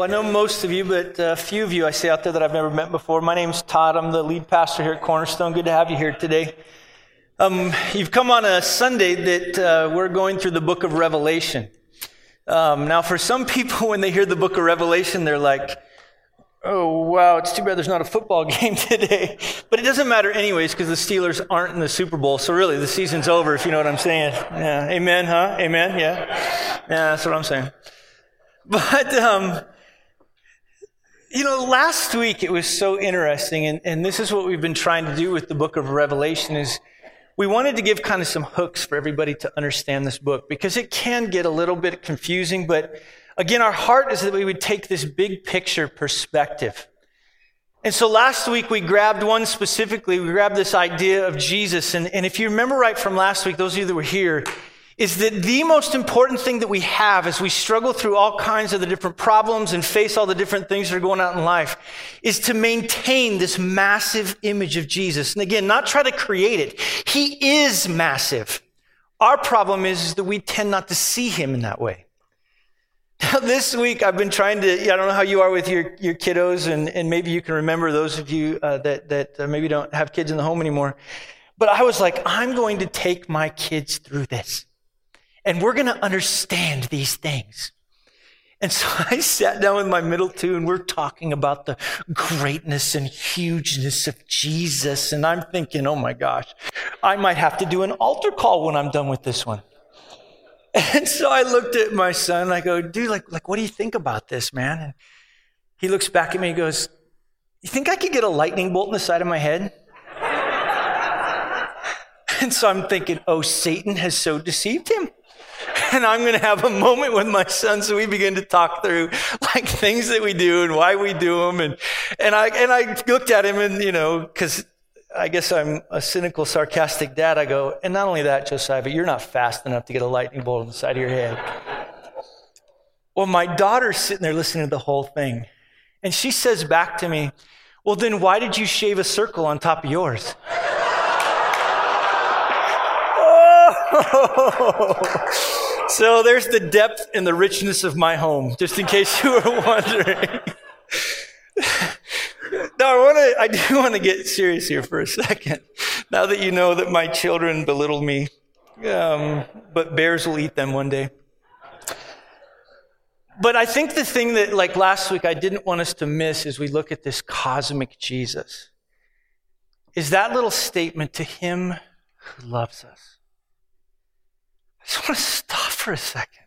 Well, I know most of you, but a few of you I see out there that I've never met before. My name's Todd. I'm the lead pastor here at Cornerstone. Good to have you here today. Um, you've come on a Sunday that uh, we're going through the book of Revelation. Um, now, for some people, when they hear the book of Revelation, they're like, oh, wow, it's too bad there's not a football game today. But it doesn't matter, anyways, because the Steelers aren't in the Super Bowl. So, really, the season's over, if you know what I'm saying. Yeah. Amen, huh? Amen? Yeah. Yeah, that's what I'm saying. But, um, you know, last week it was so interesting, and, and this is what we've been trying to do with the book of Revelation is we wanted to give kind of some hooks for everybody to understand this book because it can get a little bit confusing, but again, our heart is that we would take this big picture perspective. And so last week we grabbed one specifically, we grabbed this idea of Jesus. And, and if you remember right from last week, those of you that were here, is that the most important thing that we have as we struggle through all kinds of the different problems and face all the different things that are going on in life is to maintain this massive image of Jesus. And again, not try to create it. He is massive. Our problem is, is that we tend not to see him in that way. Now, this week I've been trying to, I don't know how you are with your, your kiddos, and, and maybe you can remember those of you uh, that, that uh, maybe don't have kids in the home anymore. But I was like, I'm going to take my kids through this. And we're going to understand these things. And so I sat down with my middle two and we're talking about the greatness and hugeness of Jesus. And I'm thinking, oh my gosh, I might have to do an altar call when I'm done with this one. And so I looked at my son I go, dude, like, like, what do you think about this, man? And he looks back at me and goes, you think I could get a lightning bolt in the side of my head? and so I'm thinking, oh, Satan has so deceived him and I'm going to have a moment with my son. So we begin to talk through like things that we do and why we do them. And, and I, and I looked at him and, you know, cause I guess I'm a cynical, sarcastic dad. I go, and not only that, Josiah, but you're not fast enough to get a lightning bolt on the side of your head. Well, my daughter's sitting there listening to the whole thing. And she says back to me, well, then why did you shave a circle on top of yours? oh! So there's the depth and the richness of my home, just in case you were wondering. now I want to, I do want to get serious here for a second. Now that you know that my children belittle me, um, but bears will eat them one day. But I think the thing that, like last week, I didn't want us to miss as we look at this cosmic Jesus is that little statement to him who loves us. I just want to stop for a second.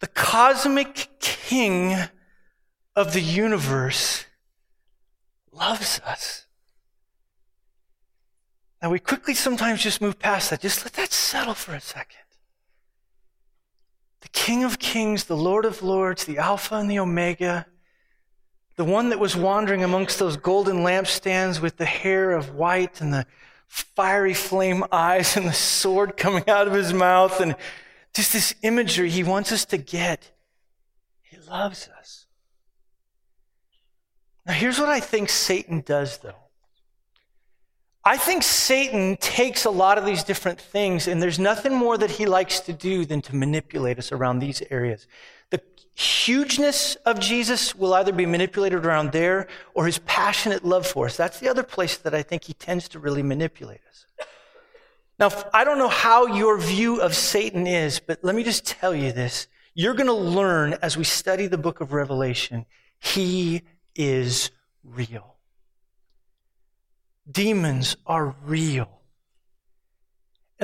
The cosmic king of the universe loves us. Now, we quickly sometimes just move past that. Just let that settle for a second. The King of Kings, the Lord of Lords, the Alpha and the Omega, the one that was wandering amongst those golden lampstands with the hair of white and the fiery flame eyes and the sword coming out of his mouth and just this imagery he wants us to get. He loves us. Now, here's what I think Satan does, though. I think Satan takes a lot of these different things, and there's nothing more that he likes to do than to manipulate us around these areas hugeness of Jesus will either be manipulated around there or his passionate love for us. That's the other place that I think he tends to really manipulate us. Now, I don't know how your view of Satan is, but let me just tell you this. You're going to learn as we study the book of Revelation, he is real. Demons are real.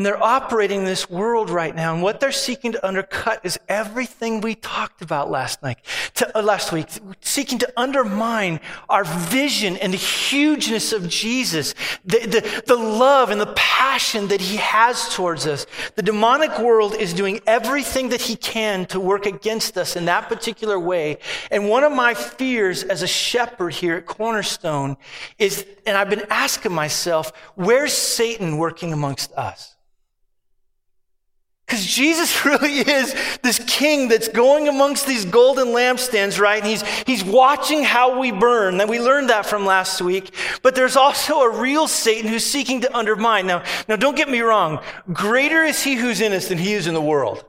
And they're operating in this world right now. And what they're seeking to undercut is everything we talked about last night, to, uh, last week, seeking to undermine our vision and the hugeness of Jesus, the, the, the love and the passion that he has towards us. The demonic world is doing everything that he can to work against us in that particular way. And one of my fears as a shepherd here at Cornerstone is, and I've been asking myself, where's Satan working amongst us? Because Jesus really is this king that's going amongst these golden lampstands, right? And he's, he's watching how we burn. And we learned that from last week. But there's also a real Satan who's seeking to undermine. Now, now don't get me wrong. Greater is he who's in us than he is in the world.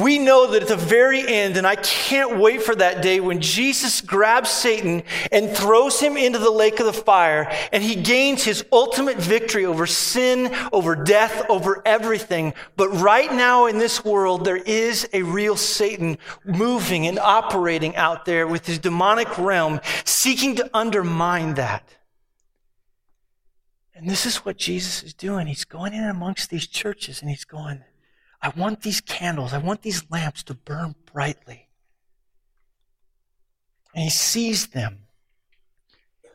We know that at the very end, and I can't wait for that day when Jesus grabs Satan and throws him into the lake of the fire, and he gains his ultimate victory over sin, over death, over everything. But right now in this world, there is a real Satan moving and operating out there with his demonic realm, seeking to undermine that. And this is what Jesus is doing. He's going in amongst these churches and he's going, I want these candles, I want these lamps to burn brightly. And he sees them.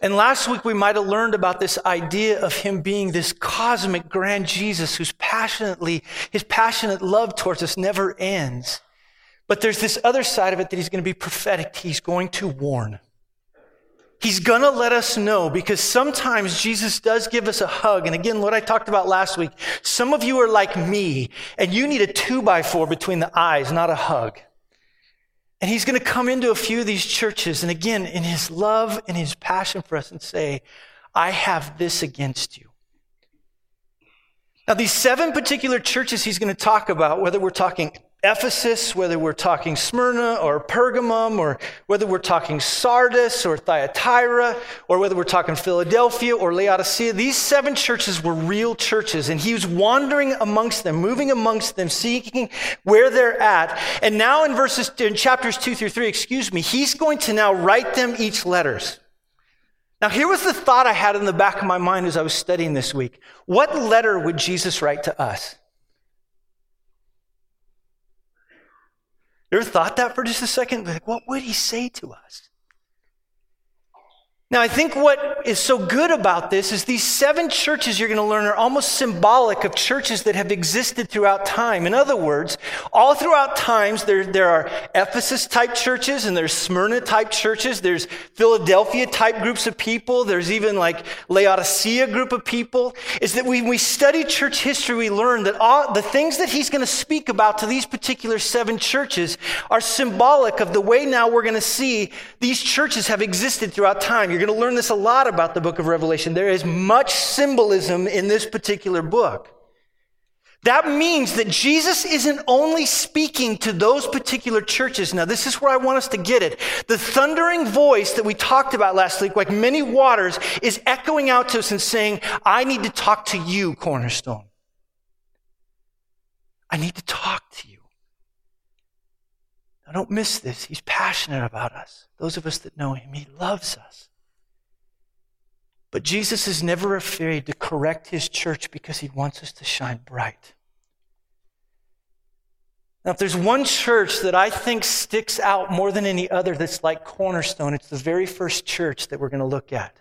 And last week we might have learned about this idea of him being this cosmic grand Jesus whose passionately, his passionate love towards us never ends. But there's this other side of it that he's going to be prophetic. He's going to warn. He's going to let us know because sometimes Jesus does give us a hug. And again, what I talked about last week, some of you are like me and you need a two by four between the eyes, not a hug. And he's going to come into a few of these churches and again, in his love and his passion for us and say, I have this against you. Now, these seven particular churches he's going to talk about, whether we're talking Ephesus, whether we're talking Smyrna or Pergamum, or whether we're talking Sardis or Thyatira, or whether we're talking Philadelphia or Laodicea, these seven churches were real churches, and he was wandering amongst them, moving amongst them, seeking where they're at. And now in verses, in chapters two through three, excuse me, he's going to now write them each letters. Now, here was the thought I had in the back of my mind as I was studying this week. What letter would Jesus write to us? You ever thought that for just a second? Like, what would he say to us? Now, I think what is so good about this is these seven churches you're going to learn are almost symbolic of churches that have existed throughout time. In other words, all throughout times, there, there are Ephesus type churches and there's Smyrna type churches. There's Philadelphia type groups of people. There's even like Laodicea group of people. Is that when we study church history, we learn that all the things that he's going to speak about to these particular seven churches are symbolic of the way now we're going to see these churches have existed throughout time. You're going to learn this a lot about the book of Revelation. There is much symbolism in this particular book. That means that Jesus isn't only speaking to those particular churches. Now, this is where I want us to get it. The thundering voice that we talked about last week, like many waters, is echoing out to us and saying, I need to talk to you, Cornerstone. I need to talk to you. Now, don't miss this. He's passionate about us. Those of us that know him, he loves us. But Jesus is never afraid to correct his church because he wants us to shine bright. Now, if there's one church that I think sticks out more than any other that's like Cornerstone, it's the very first church that we're going to look at.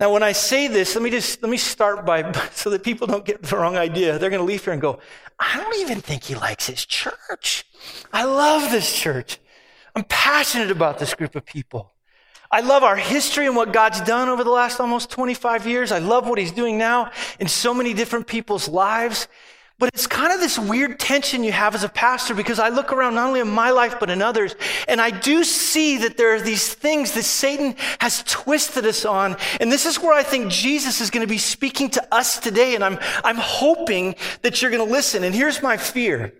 Now, when I say this, let me just, let me start by, so that people don't get the wrong idea. They're going to leave here and go, I don't even think he likes his church. I love this church. I'm passionate about this group of people. I love our history and what God's done over the last almost 25 years. I love what He's doing now in so many different people's lives. But it's kind of this weird tension you have as a pastor because I look around not only in my life, but in others, and I do see that there are these things that Satan has twisted us on. And this is where I think Jesus is going to be speaking to us today. And I'm, I'm hoping that you're going to listen. And here's my fear.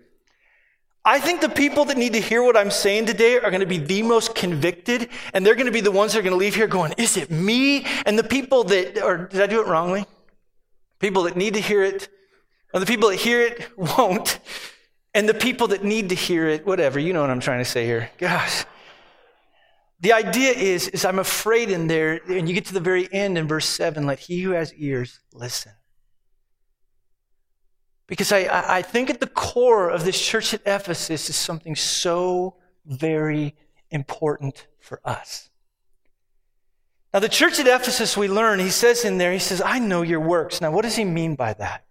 I think the people that need to hear what I'm saying today are going to be the most convicted, and they're going to be the ones that are going to leave here going, Is it me? And the people that, or did I do it wrongly? People that need to hear it, or the people that hear it won't, and the people that need to hear it, whatever, you know what I'm trying to say here. Gosh. The idea is, is I'm afraid in there, and you get to the very end in verse 7, let he who has ears listen. Because I, I think at the core of this church at Ephesus is something so very important for us. Now, the church at Ephesus, we learn, he says in there, he says, I know your works. Now, what does he mean by that?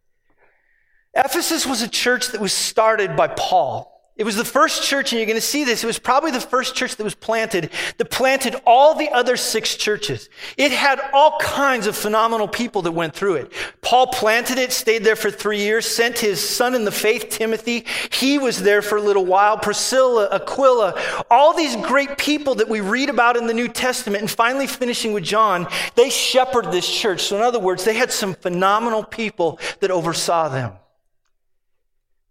Ephesus was a church that was started by Paul. It was the first church, and you're going to see this. It was probably the first church that was planted that planted all the other six churches. It had all kinds of phenomenal people that went through it. Paul planted it, stayed there for three years, sent his son in the faith, Timothy. He was there for a little while. Priscilla, Aquila, all these great people that we read about in the New Testament, and finally finishing with John, they shepherded this church. So, in other words, they had some phenomenal people that oversaw them.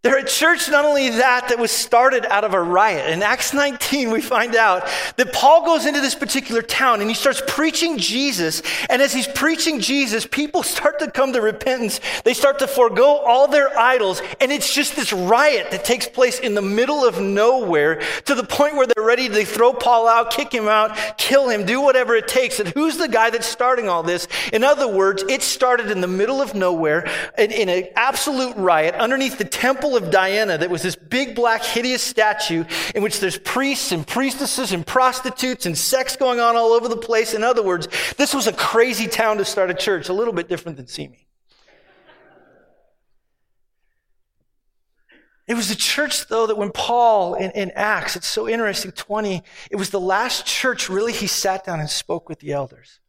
They're a church, not only that, that was started out of a riot. In Acts 19, we find out that Paul goes into this particular town and he starts preaching Jesus. And as he's preaching Jesus, people start to come to repentance. They start to forego all their idols. And it's just this riot that takes place in the middle of nowhere to the point where they're ready to throw Paul out, kick him out, kill him, do whatever it takes. And who's the guy that's starting all this? In other words, it started in the middle of nowhere in, in an absolute riot underneath the temple temple of Diana that was this big black hideous statue in which there's priests and priestesses and prostitutes and sex going on all over the place. In other words, this was a crazy town to start a church, a little bit different than Simi. It was the church, though, that when Paul in, in, Acts, it's so interesting, 20, it was the last church really he sat down and spoke with the elders.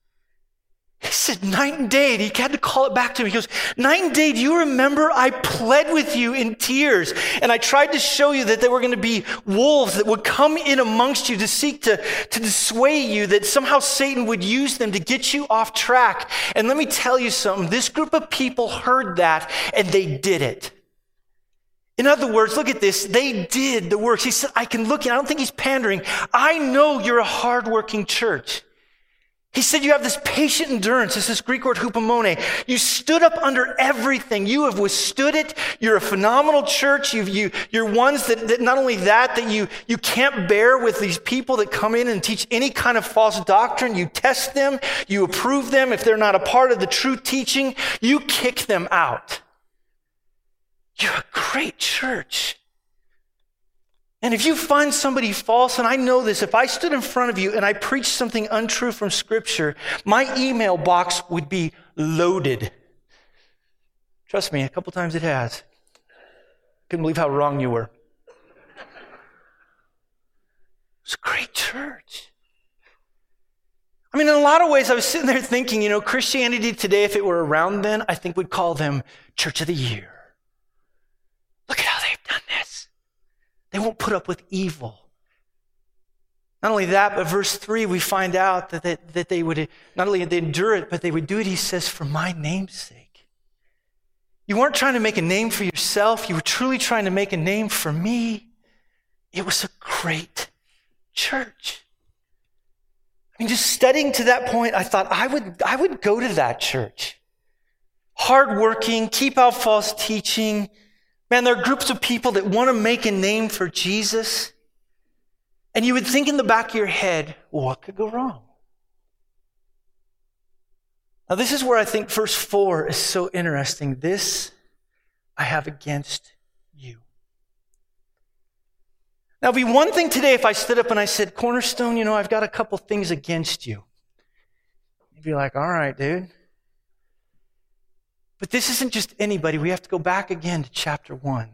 He said, night and day. He had to call it back to him. He goes, night and day, do you remember I pled with you in tears? And I tried to show you that there were going to be wolves that would come in amongst you to seek to, to dissuade you, that somehow Satan would use them to get you off track. And let me tell you something. This group of people heard that and they did it. In other words, look at this. They did the works. He said, I can look, at, I don't think he's pandering. I know you're a hardworking church. He said, You have this patient endurance. This is Greek word hupomone. You stood up under everything. You have withstood it. You're a phenomenal church. You've, you, you're ones that, that not only that, that you, you can't bear with these people that come in and teach any kind of false doctrine. You test them. You approve them. If they're not a part of the true teaching, you kick them out. You're a great church. And if you find somebody false, and I know this, if I stood in front of you and I preached something untrue from Scripture, my email box would be loaded. Trust me, a couple times it has. Couldn't believe how wrong you were. It's a great church. I mean, in a lot of ways, I was sitting there thinking, you know, Christianity today, if it were around then, I think we'd call them Church of the Year. Look at how they've done this. They won't put up with evil. Not only that, but verse 3, we find out that, that, that they would not only they endure it, but they would do it, he says, for my name's sake. You weren't trying to make a name for yourself, you were truly trying to make a name for me. It was a great church. I mean, just studying to that point, I thought I would, I would go to that church. Hardworking, keep out false teaching, Man, there are groups of people that want to make a name for Jesus. And you would think in the back of your head, what could go wrong? Now, this is where I think verse 4 is so interesting. This I have against you. Now, it'd be one thing today if I stood up and I said, Cornerstone, you know, I've got a couple things against you. You'd be like, all right, dude. But this isn't just anybody. We have to go back again to chapter 1.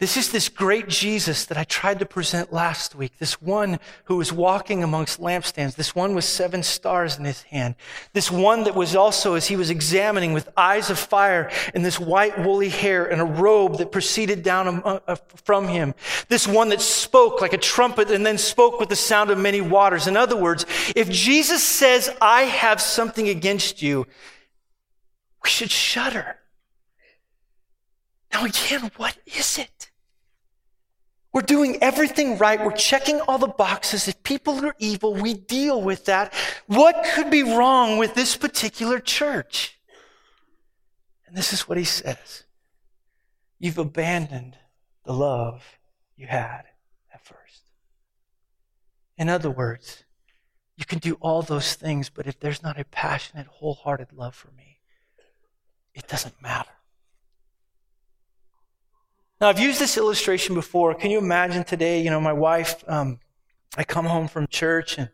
This is this great Jesus that I tried to present last week. This one who was walking amongst lampstands. This one with seven stars in his hand. This one that was also, as he was examining, with eyes of fire and this white woolly hair and a robe that proceeded down uh, uh, from him. This one that spoke like a trumpet and then spoke with the sound of many waters. In other words, if Jesus says, I have something against you, we should shudder. Now, again, what is it? We're doing everything right. We're checking all the boxes. If people are evil, we deal with that. What could be wrong with this particular church? And this is what he says You've abandoned the love you had at first. In other words, you can do all those things, but if there's not a passionate, wholehearted love for me, it doesn't matter. Now, I've used this illustration before. Can you imagine today, you know, my wife, um, I come home from church and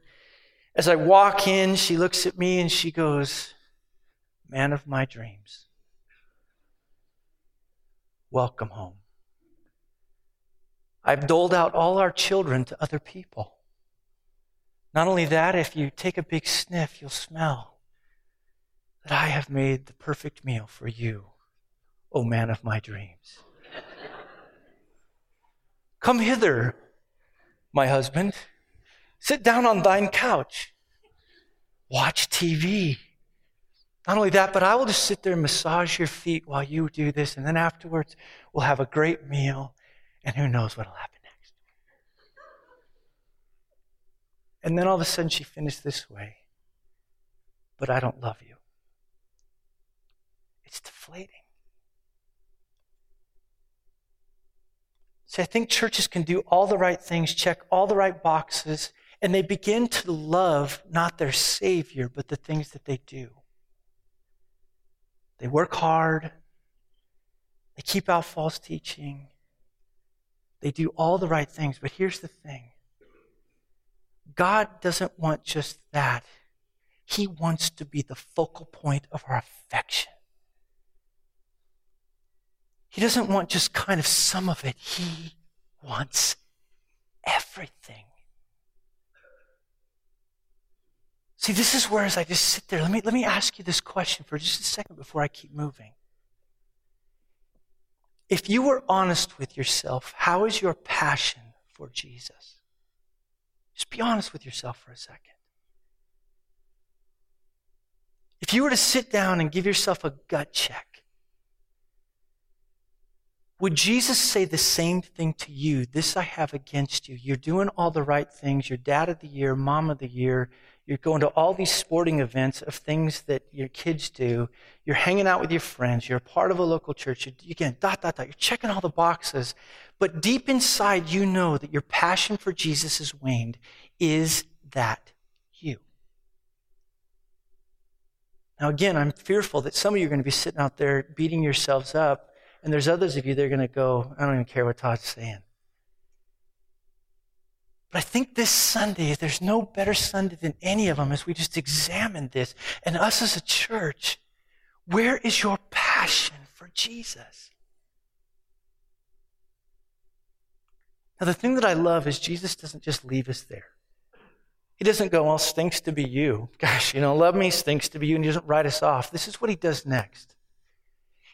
as I walk in, she looks at me and she goes, Man of my dreams, welcome home. I've doled out all our children to other people. Not only that, if you take a big sniff, you'll smell that I have made the perfect meal for you, O man of my dreams. Come hither, my husband. Sit down on thine couch. Watch TV. Not only that, but I will just sit there and massage your feet while you do this, and then afterwards we'll have a great meal, and who knows what'll happen next. And then all of a sudden she finished this way, but I don't love you. It's deflating. See, I think churches can do all the right things, check all the right boxes, and they begin to love not their Savior, but the things that they do. They work hard. They keep out false teaching. They do all the right things. But here's the thing God doesn't want just that, He wants to be the focal point of our affection. He doesn't want just kind of some of it, He wants everything. See, this is where as I just sit there, let me, let me ask you this question for just a second before I keep moving. If you were honest with yourself, how is your passion for Jesus? Just be honest with yourself for a second. If you were to sit down and give yourself a gut check, would Jesus say the same thing to you? This I have against you. You're doing all the right things. You're dad of the year, mom of the year. You're going to all these sporting events of things that your kids do. You're hanging out with your friends. You're a part of a local church. You're, again, dot, dot, dot. You're checking all the boxes. But deep inside, you know that your passion for Jesus has waned. Is that you? Now, again, I'm fearful that some of you are going to be sitting out there beating yourselves up, and there's others of you that are going to go, I don't even care what Todd's saying. But I think this Sunday, there's no better Sunday than any of them as we just examine this. And us as a church, where is your passion for Jesus? Now, the thing that I love is Jesus doesn't just leave us there. He doesn't go, well, stinks to be you. Gosh, you know, love me stinks to be you, and he doesn't write us off. This is what he does next.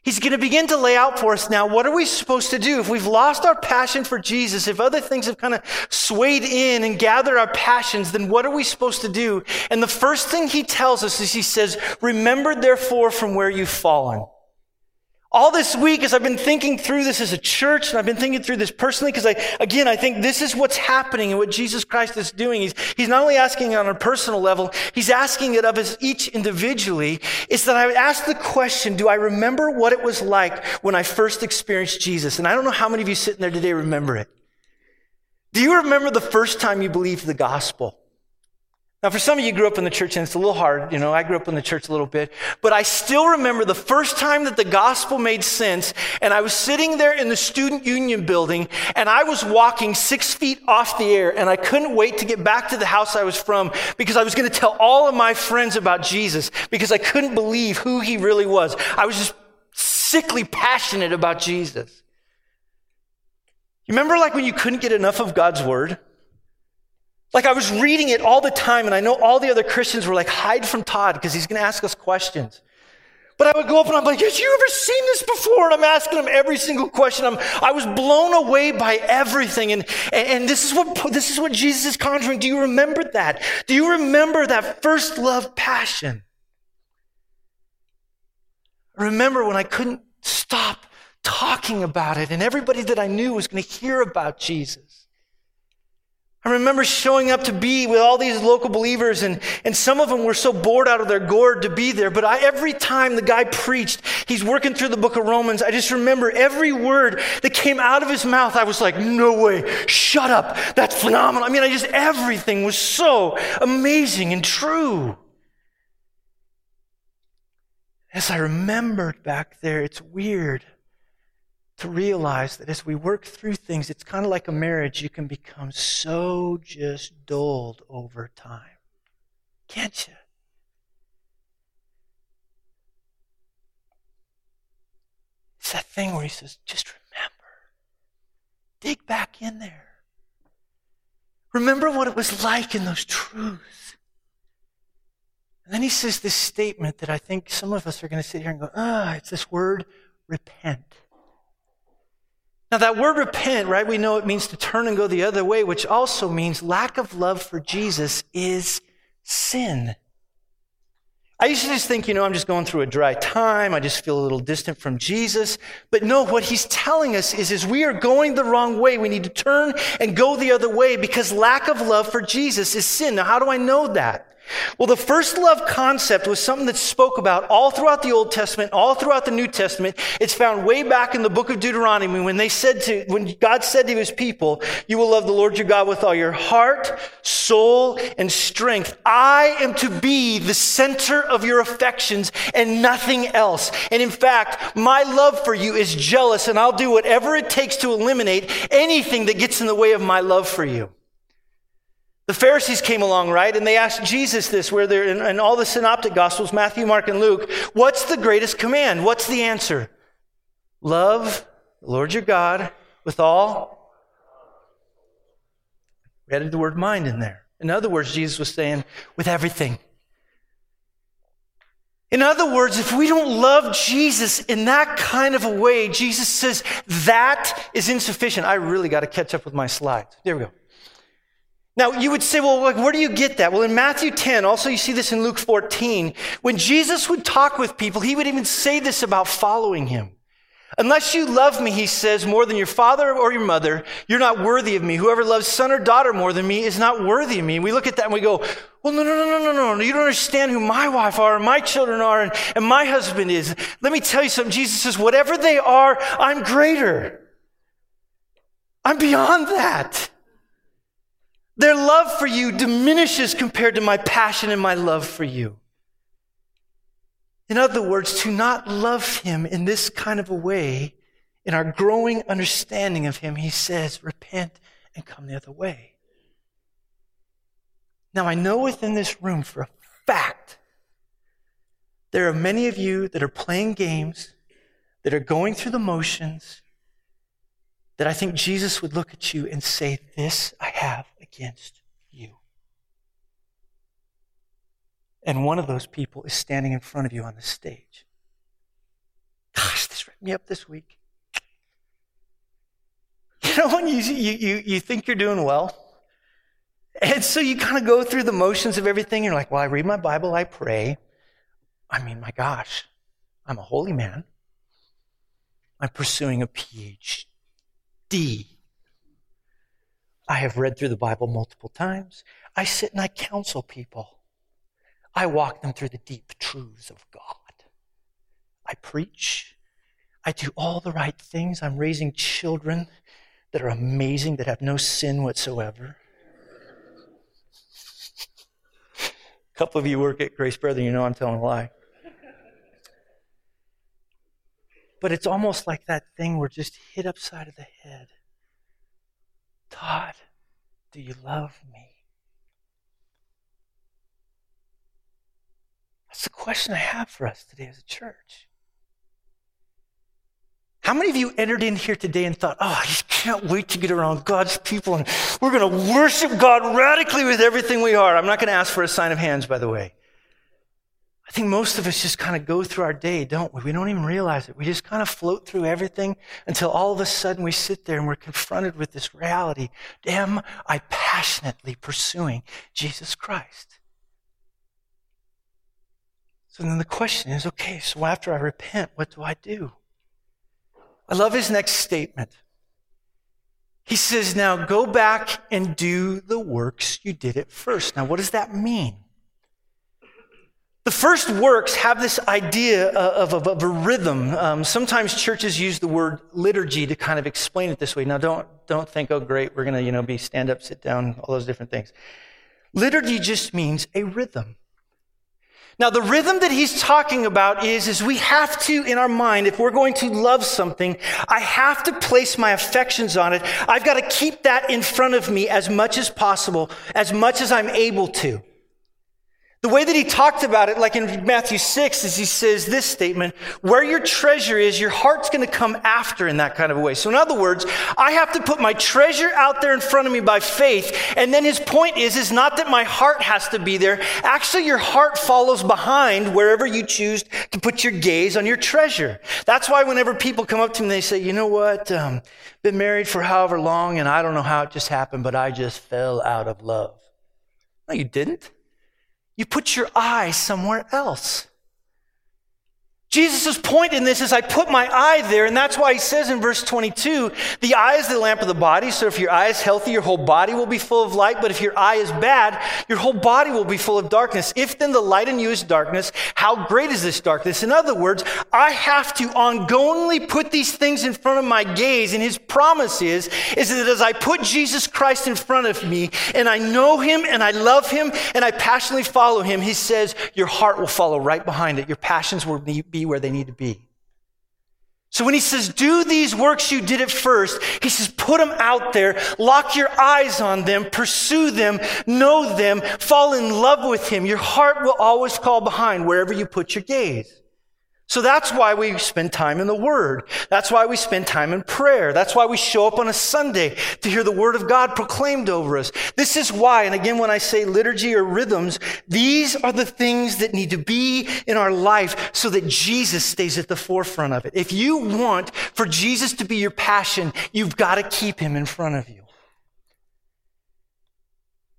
He's going to begin to lay out for us now what are we supposed to do if we've lost our passion for Jesus, if other things have kind of swayed in and gathered our passions, then what are we supposed to do? And the first thing he tells us is he says, remember therefore from where you've fallen. All this week, as I've been thinking through this as a church, and I've been thinking through this personally, because I, again, I think this is what's happening and what Jesus Christ is doing. He's, he's not only asking it on a personal level, he's asking it of us each individually, is that I would ask the question, do I remember what it was like when I first experienced Jesus? And I don't know how many of you sitting there today remember it. Do you remember the first time you believed the gospel? Now, for some of you grew up in the church, and it's a little hard. You know, I grew up in the church a little bit. But I still remember the first time that the gospel made sense, and I was sitting there in the student union building, and I was walking six feet off the air, and I couldn't wait to get back to the house I was from because I was going to tell all of my friends about Jesus because I couldn't believe who he really was. I was just sickly passionate about Jesus. You remember like when you couldn't get enough of God's word? Like I was reading it all the time, and I know all the other Christians were like, hide from Todd because he's going to ask us questions. But I would go up and I'm like, have you ever seen this before? And I'm asking him every single question. I'm, I was blown away by everything. And, and this is what, this is what Jesus is conjuring. Do you remember that? Do you remember that first love passion? remember when I couldn't stop talking about it and everybody that I knew was going to hear about Jesus. I remember showing up to be with all these local believers, and, and some of them were so bored out of their gourd to be there. But I, every time the guy preached, he's working through the book of Romans. I just remember every word that came out of his mouth. I was like, no way, shut up. That's phenomenal. I mean, I just, everything was so amazing and true. As I remembered back there, it's weird to realize that as we work through things, it's kind of like a marriage. You can become so just dulled over time. Can't you? It's that thing where he says, just remember. Dig back in there. Remember what it was like in those truths. And then he says this statement that I think some of us are going to sit here and go, ah, it's this word, repent. Now, that word repent, right, we know it means to turn and go the other way, which also means lack of love for Jesus is sin. I used to just think, you know, I'm just going through a dry time. I just feel a little distant from Jesus. But no, what he's telling us is, is we are going the wrong way. We need to turn and go the other way because lack of love for Jesus is sin. Now, how do I know that? Well, the first love concept was something that's spoke about all throughout the Old Testament, all throughout the New Testament. It's found way back in the book of Deuteronomy when they said to, when God said to his people, you will love the Lord your God with all your heart, soul, and strength. I am to be the center of your affections and nothing else. And in fact, my love for you is jealous and I'll do whatever it takes to eliminate anything that gets in the way of my love for you. The Pharisees came along, right? And they asked Jesus this, where they're in, in, all the synoptic gospels, Matthew, Mark, and Luke, what's the greatest command? What's the answer? Love the Lord your God with all. We added the word mind in there. In other words, Jesus was saying, with everything. In other words, if we don't love Jesus in that kind of a way, Jesus says that is insufficient. I really got to catch up with my slides. There we go. Now, you would say, well, where do you get that? Well, in Matthew 10, also you see this in Luke 14, when Jesus would talk with people, he would even say this about following him. Unless you love me, he says, more than your father or your mother, you're not worthy of me. Whoever loves son or daughter more than me is not worthy of me. And we look at that and we go, well, no, no, no, no, no, no. You don't understand who my wife are and my children are and, and my husband is. Let me tell you something. Jesus says, whatever they are, I'm greater. I'm beyond that. Their love for you diminishes compared to my passion and my love for you. In other words, to not love him in this kind of a way, in our growing understanding of him, he says, repent and come the other way. Now, I know within this room for a fact, there are many of you that are playing games, that are going through the motions, that I think Jesus would look at you and say, This I have against you. And one of those people is standing in front of you on the stage. Gosh, this ripped me up this week. You know, when you, you, you, think you're doing well, and so you kind of go through the motions of everything. You're like, well, I read my Bible, I pray. I mean, my gosh, I'm a holy man. I'm pursuing a PhD I have read through the Bible multiple times. I sit and I counsel people. I walk them through the deep truths of God. I preach. I do all the right things. I'm raising children that are amazing, that have no sin whatsoever. A couple of you work at Grace Brethren, you know I'm telling a lie. But it's almost like that thing we're just hit upside of the head. Todd, do you love me? That's the question I have for us today as a church. How many of you entered in here today and thought, oh, I just can't wait to get around God's people and we're going to worship God radically with everything we are? I'm not going to ask for a sign of hands, by the way. I think most of us just kind of go through our day, don't we? We don't even realize it. We just kind of float through everything until all of a sudden we sit there and we're confronted with this reality. Am I passionately pursuing Jesus Christ? So then the question is, okay, so after I repent, what do I do? I love his next statement. He says, now go back and do the works you did at first. Now, what does that mean? The first works have this idea of, of, of a rhythm. Um, sometimes churches use the word liturgy to kind of explain it this way. Now, don't, don't think, oh, great, we're going to, you know, be stand up, sit down, all those different things. Liturgy just means a rhythm. Now, the rhythm that he's talking about is, is we have to, in our mind, if we're going to love something, I have to place my affections on it. I've got to keep that in front of me as much as possible, as much as I'm able to. The way that he talked about it, like in Matthew 6, is he says this statement, where your treasure is, your heart's going to come after in that kind of a way. So in other words, I have to put my treasure out there in front of me by faith. And then his point is, is not that my heart has to be there. Actually, your heart follows behind wherever you choose to put your gaze on your treasure. That's why whenever people come up to me, they say, you know what? Um, been married for however long and I don't know how it just happened, but I just fell out of love. No, you didn't. You put your eye somewhere else. Jesus' point in this is I put my eye there, and that's why he says in verse 22, the eye is the lamp of the body, so if your eye is healthy, your whole body will be full of light, but if your eye is bad, your whole body will be full of darkness. If then the light in you is darkness, how great is this darkness? In other words, I have to ongoingly put these things in front of my gaze, and his promise is, is that as I put Jesus Christ in front of me, and I know him, and I love him, and I passionately follow him, he says, your heart will follow right behind it. Your passions will be where they need to be. So when he says, do these works you did at first, he says, put them out there, lock your eyes on them, pursue them, know them, fall in love with him. Your heart will always fall behind wherever you put your gaze. So that's why we spend time in the Word. That's why we spend time in prayer. That's why we show up on a Sunday to hear the Word of God proclaimed over us. This is why, and again, when I say liturgy or rhythms, these are the things that need to be in our life so that Jesus stays at the forefront of it. If you want for Jesus to be your passion, you've got to keep Him in front of you.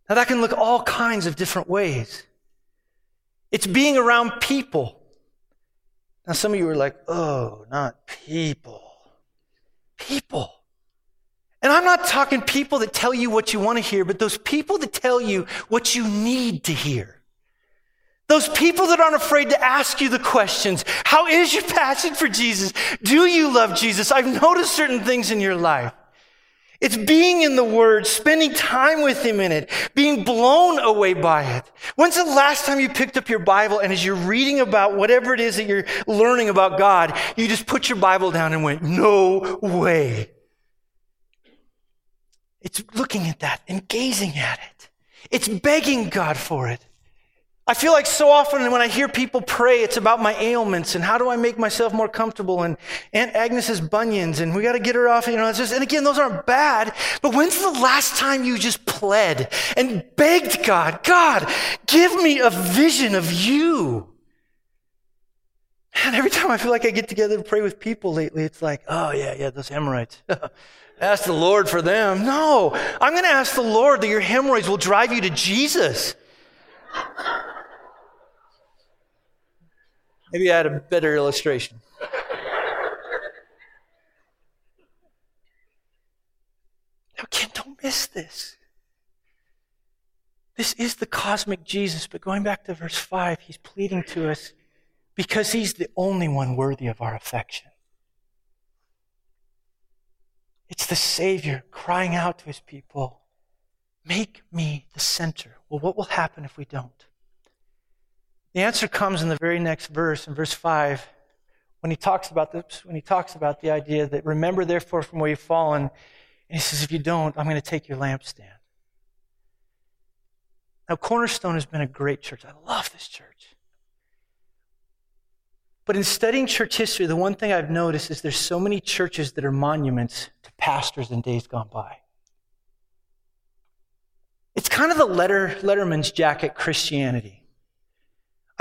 Now that can look all kinds of different ways. It's being around people. Now, some of you are like, oh, not people. People. And I'm not talking people that tell you what you want to hear, but those people that tell you what you need to hear. Those people that aren't afraid to ask you the questions. How is your passion for Jesus? Do you love Jesus? I've noticed certain things in your life. It's being in the Word, spending time with Him in it, being blown away by it. When's the last time you picked up your Bible and as you're reading about whatever it is that you're learning about God, you just put your Bible down and went, no way. It's looking at that and gazing at it. It's begging God for it. I feel like so often when I hear people pray, it's about my ailments and how do I make myself more comfortable and Aunt Agnes's bunions and we got to get her off, you know, it's just, and again, those aren't bad, but when's the last time you just pled and begged God, God, give me a vision of you? And every time I feel like I get together to pray with people lately, it's like, oh yeah, yeah, those hemorrhoids. ask the Lord for them. No, I'm going to ask the Lord that your hemorrhoids will drive you to Jesus. Maybe I had a better illustration. Now, again, don't miss this. This is the cosmic Jesus, but going back to verse 5, he's pleading to us because he's the only one worthy of our affection. It's the Savior crying out to his people, Make me the center. Well, what will happen if we don't? The answer comes in the very next verse, in verse 5, when he talks about this, when he talks about the idea that remember therefore from where you've fallen, and he says, if you don't, I'm going to take your lampstand. Now, Cornerstone has been a great church. I love this church. But in studying church history, the one thing I've noticed is there's so many churches that are monuments to pastors in days gone by. It's kind of the letter, Letterman's jacket Christianity.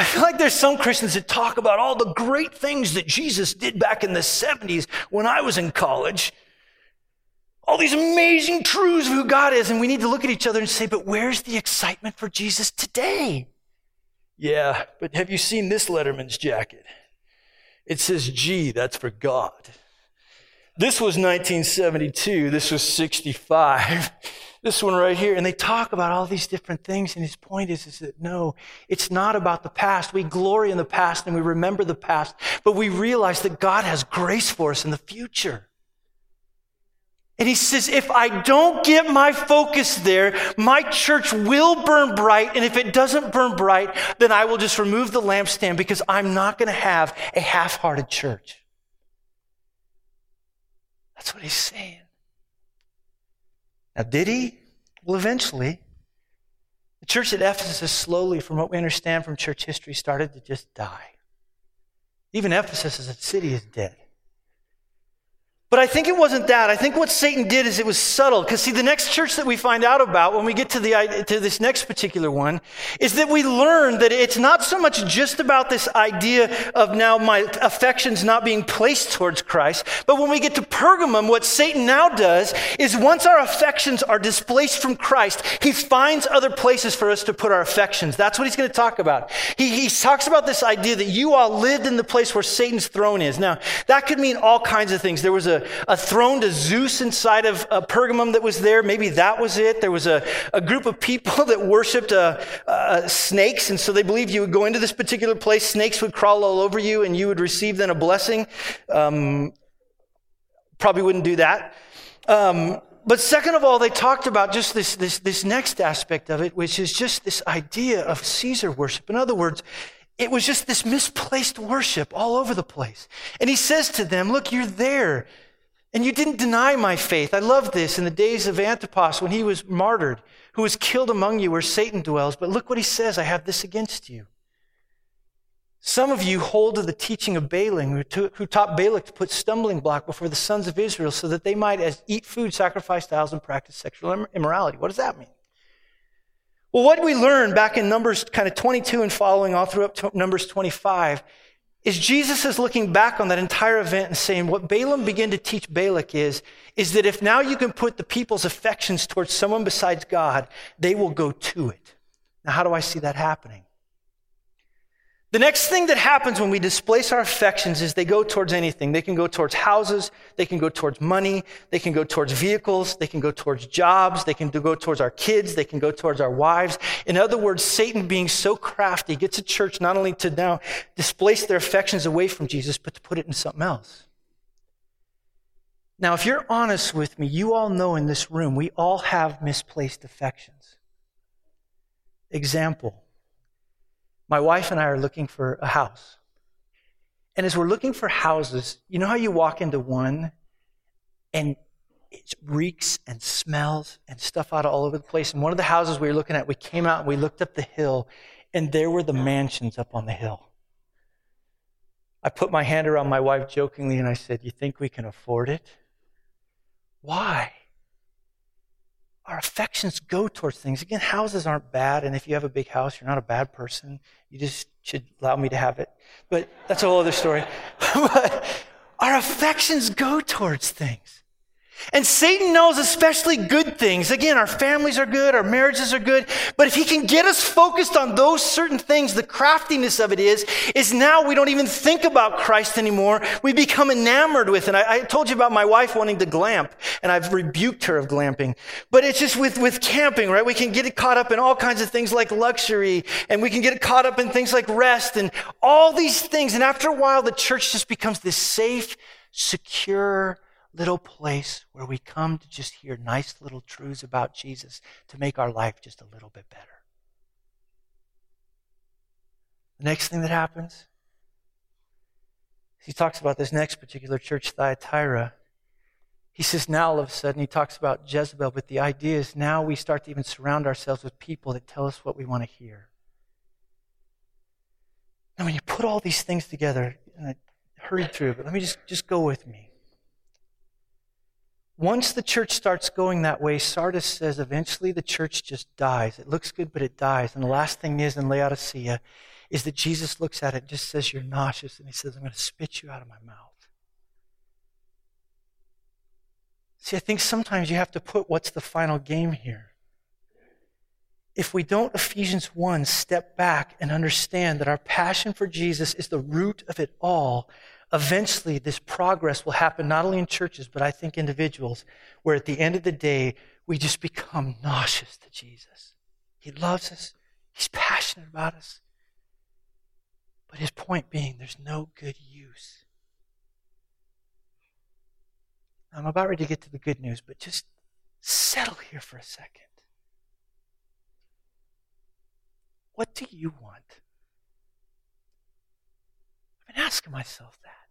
I feel like there's some Christians that talk about all the great things that Jesus did back in the 70s when I was in college. All these amazing truths of who God is. And we need to look at each other and say, but where's the excitement for Jesus today? Yeah, but have you seen this Letterman's jacket? It says G, that's for God. This was 1972. This was 65 this one right here. And they talk about all these different things. And his point is, is that no, it's not about the past. We glory in the past and we remember the past, but we realize that God has grace for us in the future. And he says, if I don't get my focus there, my church will burn bright. And if it doesn't burn bright, then I will just remove the lampstand because I'm not going to have a half-hearted church. That's what he's saying. Now, did he? Well, eventually. The church at Ephesus slowly, from what we understand from church history, started to just die. Even Ephesus as a city is dead. But I think it wasn't that. I think what Satan did is it was subtle. Because see, the next church that we find out about when we get to the to this next particular one is that we learn that it's not so much just about this idea of now my affections not being placed towards Christ, but when we get to Pergamum, what Satan now does is once our affections are displaced from Christ, he finds other places for us to put our affections. That's what he's going to talk about. He, he talks about this idea that you all lived in the place where Satan's throne is. Now, that could mean all kinds of things. There was a a, throne to Zeus inside of a Pergamum that was there. Maybe that was it. There was a, a group of people that worshiped uh, uh, snakes, and so they believed you would go into this particular place, snakes would crawl all over you, and you would receive then a blessing. Um, probably wouldn't do that. Um, but second of all, they talked about just this, this, this next aspect of it, which is just this idea of Caesar worship. In other words, it was just this misplaced worship all over the place. And he says to them, Look, you're there. And you didn't deny my faith. I love this in the days of Antipas when he was martyred, who was killed among you where Satan dwells. But look what he says I have this against you. Some of you hold to the teaching of Balaam, who taught Balak to put stumbling block before the sons of Israel so that they might, as eat food, sacrifice to idols, and practice sexual immorality. What does that mean? Well, what we learn back in Numbers kind of 22 and following all through up to Numbers 25 is Jesus is looking back on that entire event and saying what Balaam began to teach Balak is, is that if now you can put the people's affections towards someone besides God, they will go to it. Now, how do I see that happening? The next thing that happens when we displace our affections is they go towards anything. They can go towards houses, they can go towards money, they can go towards vehicles, they can go towards jobs, they can go towards our kids, they can go towards our wives. In other words, Satan being so crafty gets a church not only to now displace their affections away from Jesus, but to put it in something else. Now, if you're honest with me, you all know in this room, we all have misplaced affections. Example my wife and I are looking for a house. And as we're looking for houses, you know how you walk into one and it reeks and smells and stuff out all over the place. And one of the houses we were looking at, we came out and we looked up the hill, and there were the mansions up on the hill. I put my hand around my wife jokingly and I said, You think we can afford it? Why? Our affections go towards things. Again, houses aren't bad, and if you have a big house, you're not a bad person. You just should allow me to have it. But that's a whole other story. but our affections go towards things. And Satan knows especially good things. Again, our families are good, our marriages are good. But if he can get us focused on those certain things, the craftiness of it is, is now we don't even think about Christ anymore. We become enamored with it. I, I told you about my wife wanting to glamp, and I've rebuked her of glamping. But it's just with, with camping, right? We can get it caught up in all kinds of things like luxury, and we can get it caught up in things like rest and all these things. And after a while, the church just becomes this safe, secure, little place where we come to just hear nice little truths about Jesus to make our life just a little bit better. The next thing that happens, he talks about this next particular church, Thyatira. He says now all of a sudden he talks about Jezebel, but the idea is now we start to even surround ourselves with people that tell us what we want to hear. Now, when you put all these things together, and I hurried through, but let me just, just go with me. Once the church starts going that way, Sardis says eventually the church just dies. It looks good, but it dies. And the last thing is in Laodicea is that Jesus looks at it and just says, You're nauseous. And he says, I'm going to spit you out of my mouth. See, I think sometimes you have to put what's the final game here. If we don't, Ephesians 1, step back and understand that our passion for Jesus is the root of it all, eventually this progress will happen not only in churches, but I think individuals, where at the end of the day, we just become nauseous to Jesus. He loves us, He's passionate about us. But his point being, there's no good use. I'm about ready to get to the good news, but just settle here for a second. What do you want? I've been asking myself that.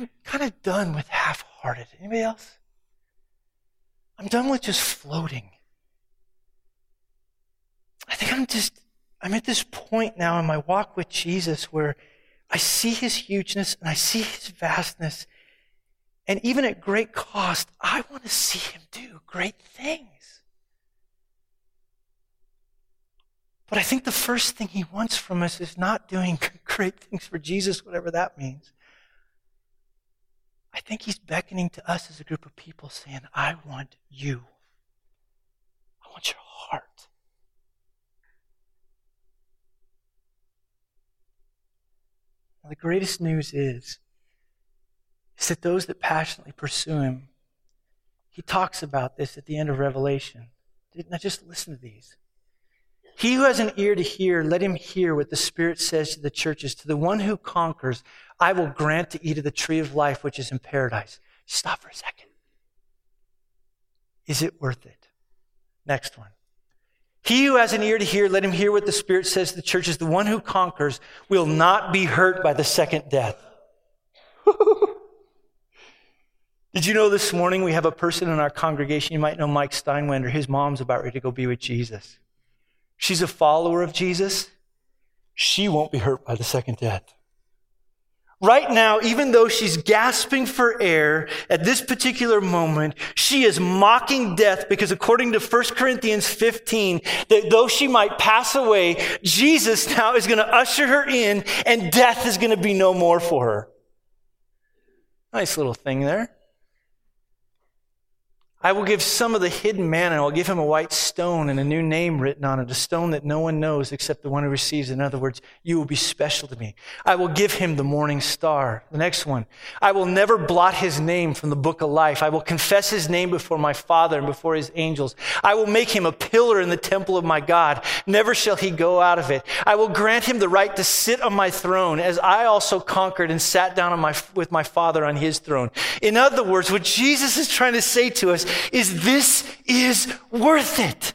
I'm kind of done with half hearted. Anybody else? I'm done with just floating. I think I'm just, I'm at this point now in my walk with Jesus where I see his hugeness and I see his vastness. And even at great cost, I want to see him do great things. But I think the first thing he wants from us is not doing great things for Jesus, whatever that means. I think he's beckoning to us as a group of people saying, I want you. I want your heart. Now, the greatest news is, is that those that passionately pursue him, he talks about this at the end of Revelation. Now just listen to these. He who has an ear to hear, let him hear what the Spirit says to the churches. To the one who conquers, I will grant to eat of the tree of life which is in paradise. Stop for a second. Is it worth it? Next one. He who has an ear to hear, let him hear what the Spirit says to the churches. The one who conquers will not be hurt by the second death. Did you know this morning we have a person in our congregation? You might know Mike Steinwender. His mom's about ready to go be with Jesus. She's a follower of Jesus. She won't be hurt by the second death. Right now, even though she's gasping for air at this particular moment, she is mocking death because according to 1 Corinthians 15, that though she might pass away, Jesus now is going to usher her in and death is going to be no more for her. Nice little thing there. I will give some of the hidden manna. And I'll give him a white stone and a new name written on it, a stone that no one knows except the one who receives. In other words, you will be special to me. I will give him the morning star. The next one. I will never blot his name from the book of life. I will confess his name before my Father and before his angels. I will make him a pillar in the temple of my God. Never shall he go out of it. I will grant him the right to sit on my throne as I also conquered and sat down my, with my Father on his throne. In other words, what Jesus is trying to say to us is this is worth it.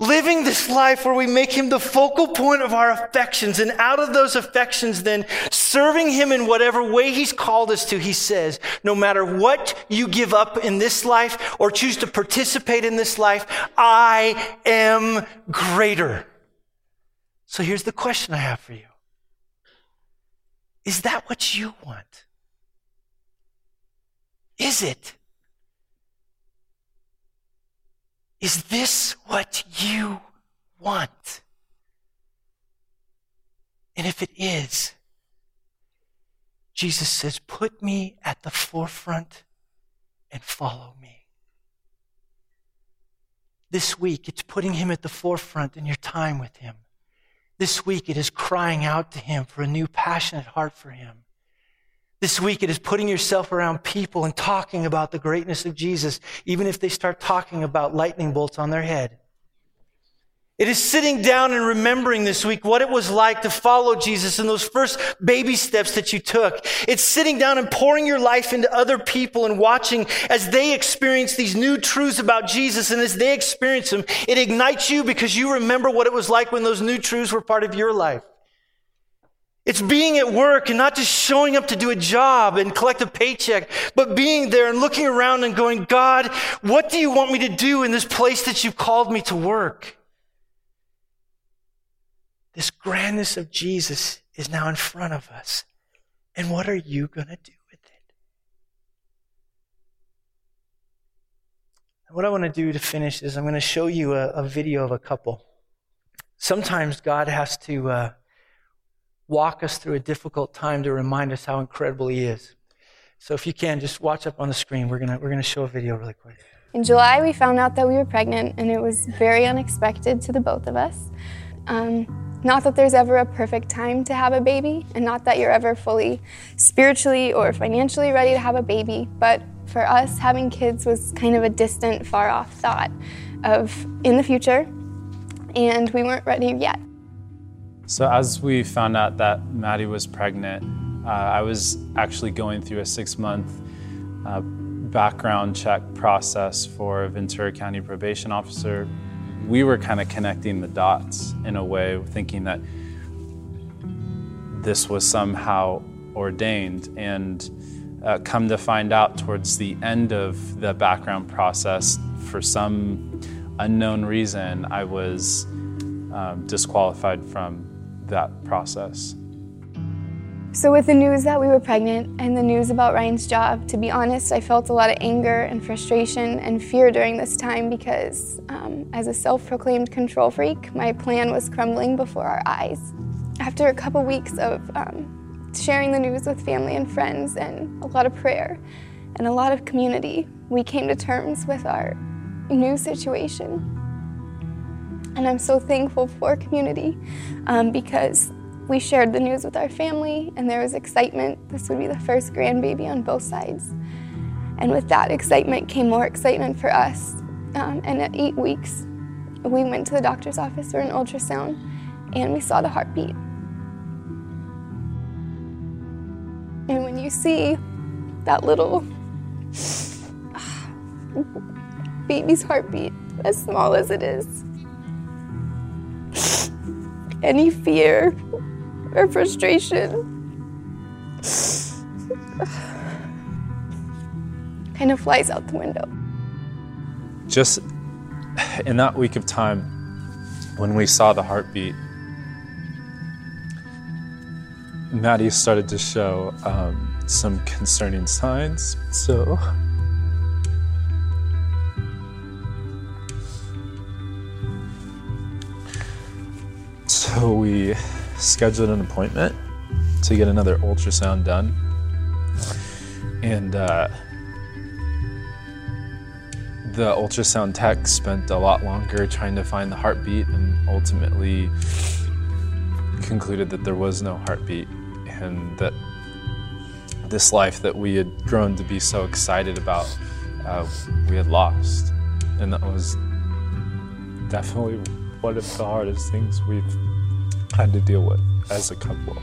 Living this life where we make him the focal point of our affections, and out of those affections, then serving him in whatever way he's called us to, he says, no matter what you give up in this life or choose to participate in this life, I am greater. So here's the question I have for you Is that what you want? Is it? Is this what you want? And if it is, Jesus says, put me at the forefront and follow me. This week, it's putting him at the forefront in your time with him. This week, it is crying out to him for a new passionate heart for him. This week, it is putting yourself around people and talking about the greatness of Jesus, even if they start talking about lightning bolts on their head. It is sitting down and remembering this week what it was like to follow Jesus and those first baby steps that you took. It's sitting down and pouring your life into other people and watching as they experience these new truths about Jesus. And as they experience them, it ignites you because you remember what it was like when those new truths were part of your life. It's being at work and not just showing up to do a job and collect a paycheck, but being there and looking around and going, God, what do you want me to do in this place that you've called me to work? This grandness of Jesus is now in front of us. And what are you going to do with it? what I want to do to finish is I'm going to show you a, a video of a couple. Sometimes God has to. Uh, walk us through a difficult time to remind us how incredible He is. So if you can, just watch up on the screen. We're gonna we're gonna show a video really quick. In July, we found out that we were pregnant, and it was very unexpected to the both of us. Um, not that there's ever a perfect time to have a baby, and not that you're ever fully spiritually or financially ready to have a baby, but for us, having kids was kind of a distant, far off thought of in the future, and we weren't ready yet. So, as we found out that Maddie was pregnant, uh, I was actually going through a six month uh, background check process for Ventura County probation officer. We were kind of connecting the dots in a way, thinking that this was somehow ordained. And uh, come to find out towards the end of the background process, for some unknown reason, I was um, disqualified from that process. So, with the news that we were pregnant and the news about Ryan's job, to be honest, I felt a lot of anger and frustration and fear during this time because, um, as a self proclaimed control freak, my plan was crumbling before our eyes. After a couple weeks of um, sharing the news with family and friends and a lot of prayer and a lot of community, we came to terms with our new situation. And I'm so thankful for community um, because we shared the news with our family, and there was excitement. This would be the first grandbaby on both sides. And with that excitement came more excitement for us. Um, and at eight weeks, we went to the doctor's office for an ultrasound, and we saw the heartbeat. And when you see that little baby's heartbeat, as small as it is, any fear or frustration kind of flies out the window. Just in that week of time, when we saw the heartbeat, Maddie started to show um, some concerning signs. So. So we scheduled an appointment to get another ultrasound done. And uh, the ultrasound tech spent a lot longer trying to find the heartbeat and ultimately concluded that there was no heartbeat and that this life that we had grown to be so excited about, uh, we had lost. And that was definitely one of the hardest things we've had to deal with as a couple.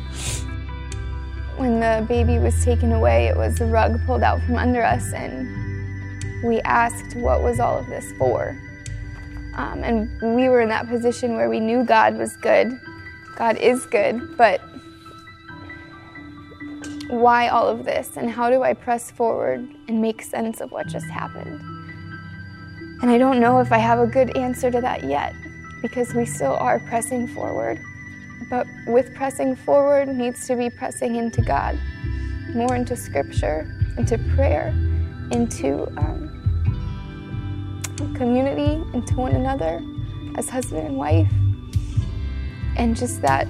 When the baby was taken away, it was the rug pulled out from under us, and we asked what was all of this for. Um, and we were in that position where we knew God was good. God is good, but why all of this? And how do I press forward and make sense of what just happened? And I don't know if I have a good answer to that yet because we still are pressing forward. But with pressing forward needs to be pressing into God, more into scripture, into prayer, into um, community, into one another as husband and wife. And just that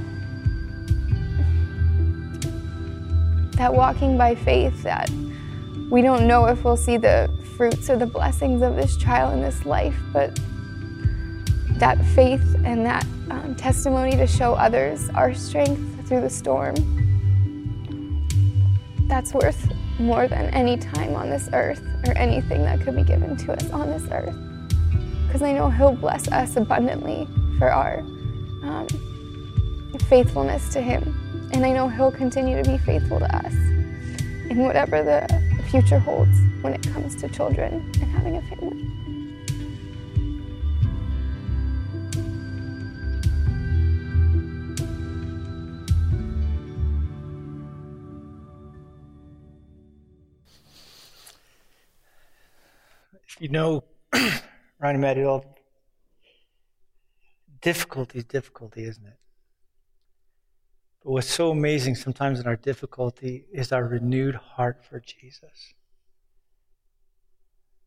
that walking by faith that we don't know if we'll see the fruits or the blessings of this trial in this life, but that faith and that um, testimony to show others our strength through the storm. That's worth more than any time on this earth or anything that could be given to us on this earth. Because I know He'll bless us abundantly for our um, faithfulness to Him. And I know He'll continue to be faithful to us in whatever the future holds when it comes to children and having a family. You know, Maddie, all difficulty is difficulty, isn't it? But what's so amazing sometimes in our difficulty is our renewed heart for Jesus.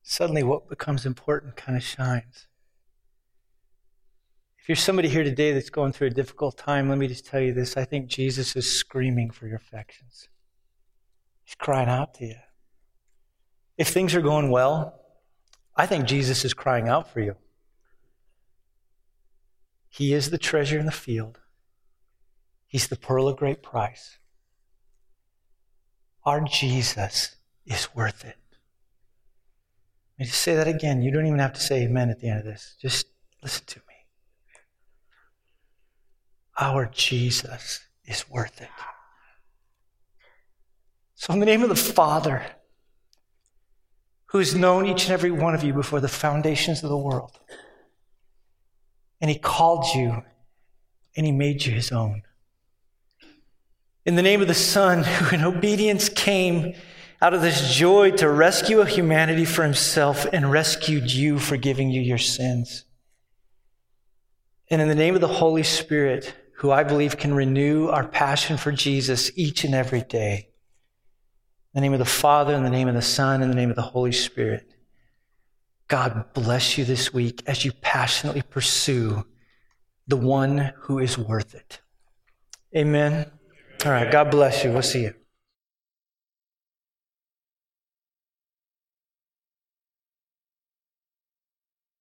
Suddenly, what becomes important kind of shines. If you're somebody here today that's going through a difficult time, let me just tell you this. I think Jesus is screaming for your affections. He's crying out to you. If things are going well, I think Jesus is crying out for you. He is the treasure in the field. He's the pearl of great price. Our Jesus is worth it. Let me just say that again. You don't even have to say amen at the end of this. Just listen to me. Our Jesus is worth it. So, in the name of the Father, who's known each and every one of you before the foundations of the world. And he called you and he made you his own. In the name of the Son, who in obedience came out of this joy to rescue a humanity for himself and rescued you, forgiving you your sins. And in the name of the Holy Spirit, who I believe can renew our passion for Jesus each and every day. In the name of the Father, in the name of the Son, in the name of the Holy Spirit. God bless you this week as you passionately pursue the one who is worth it. Amen. All right. God bless you. We'll see you.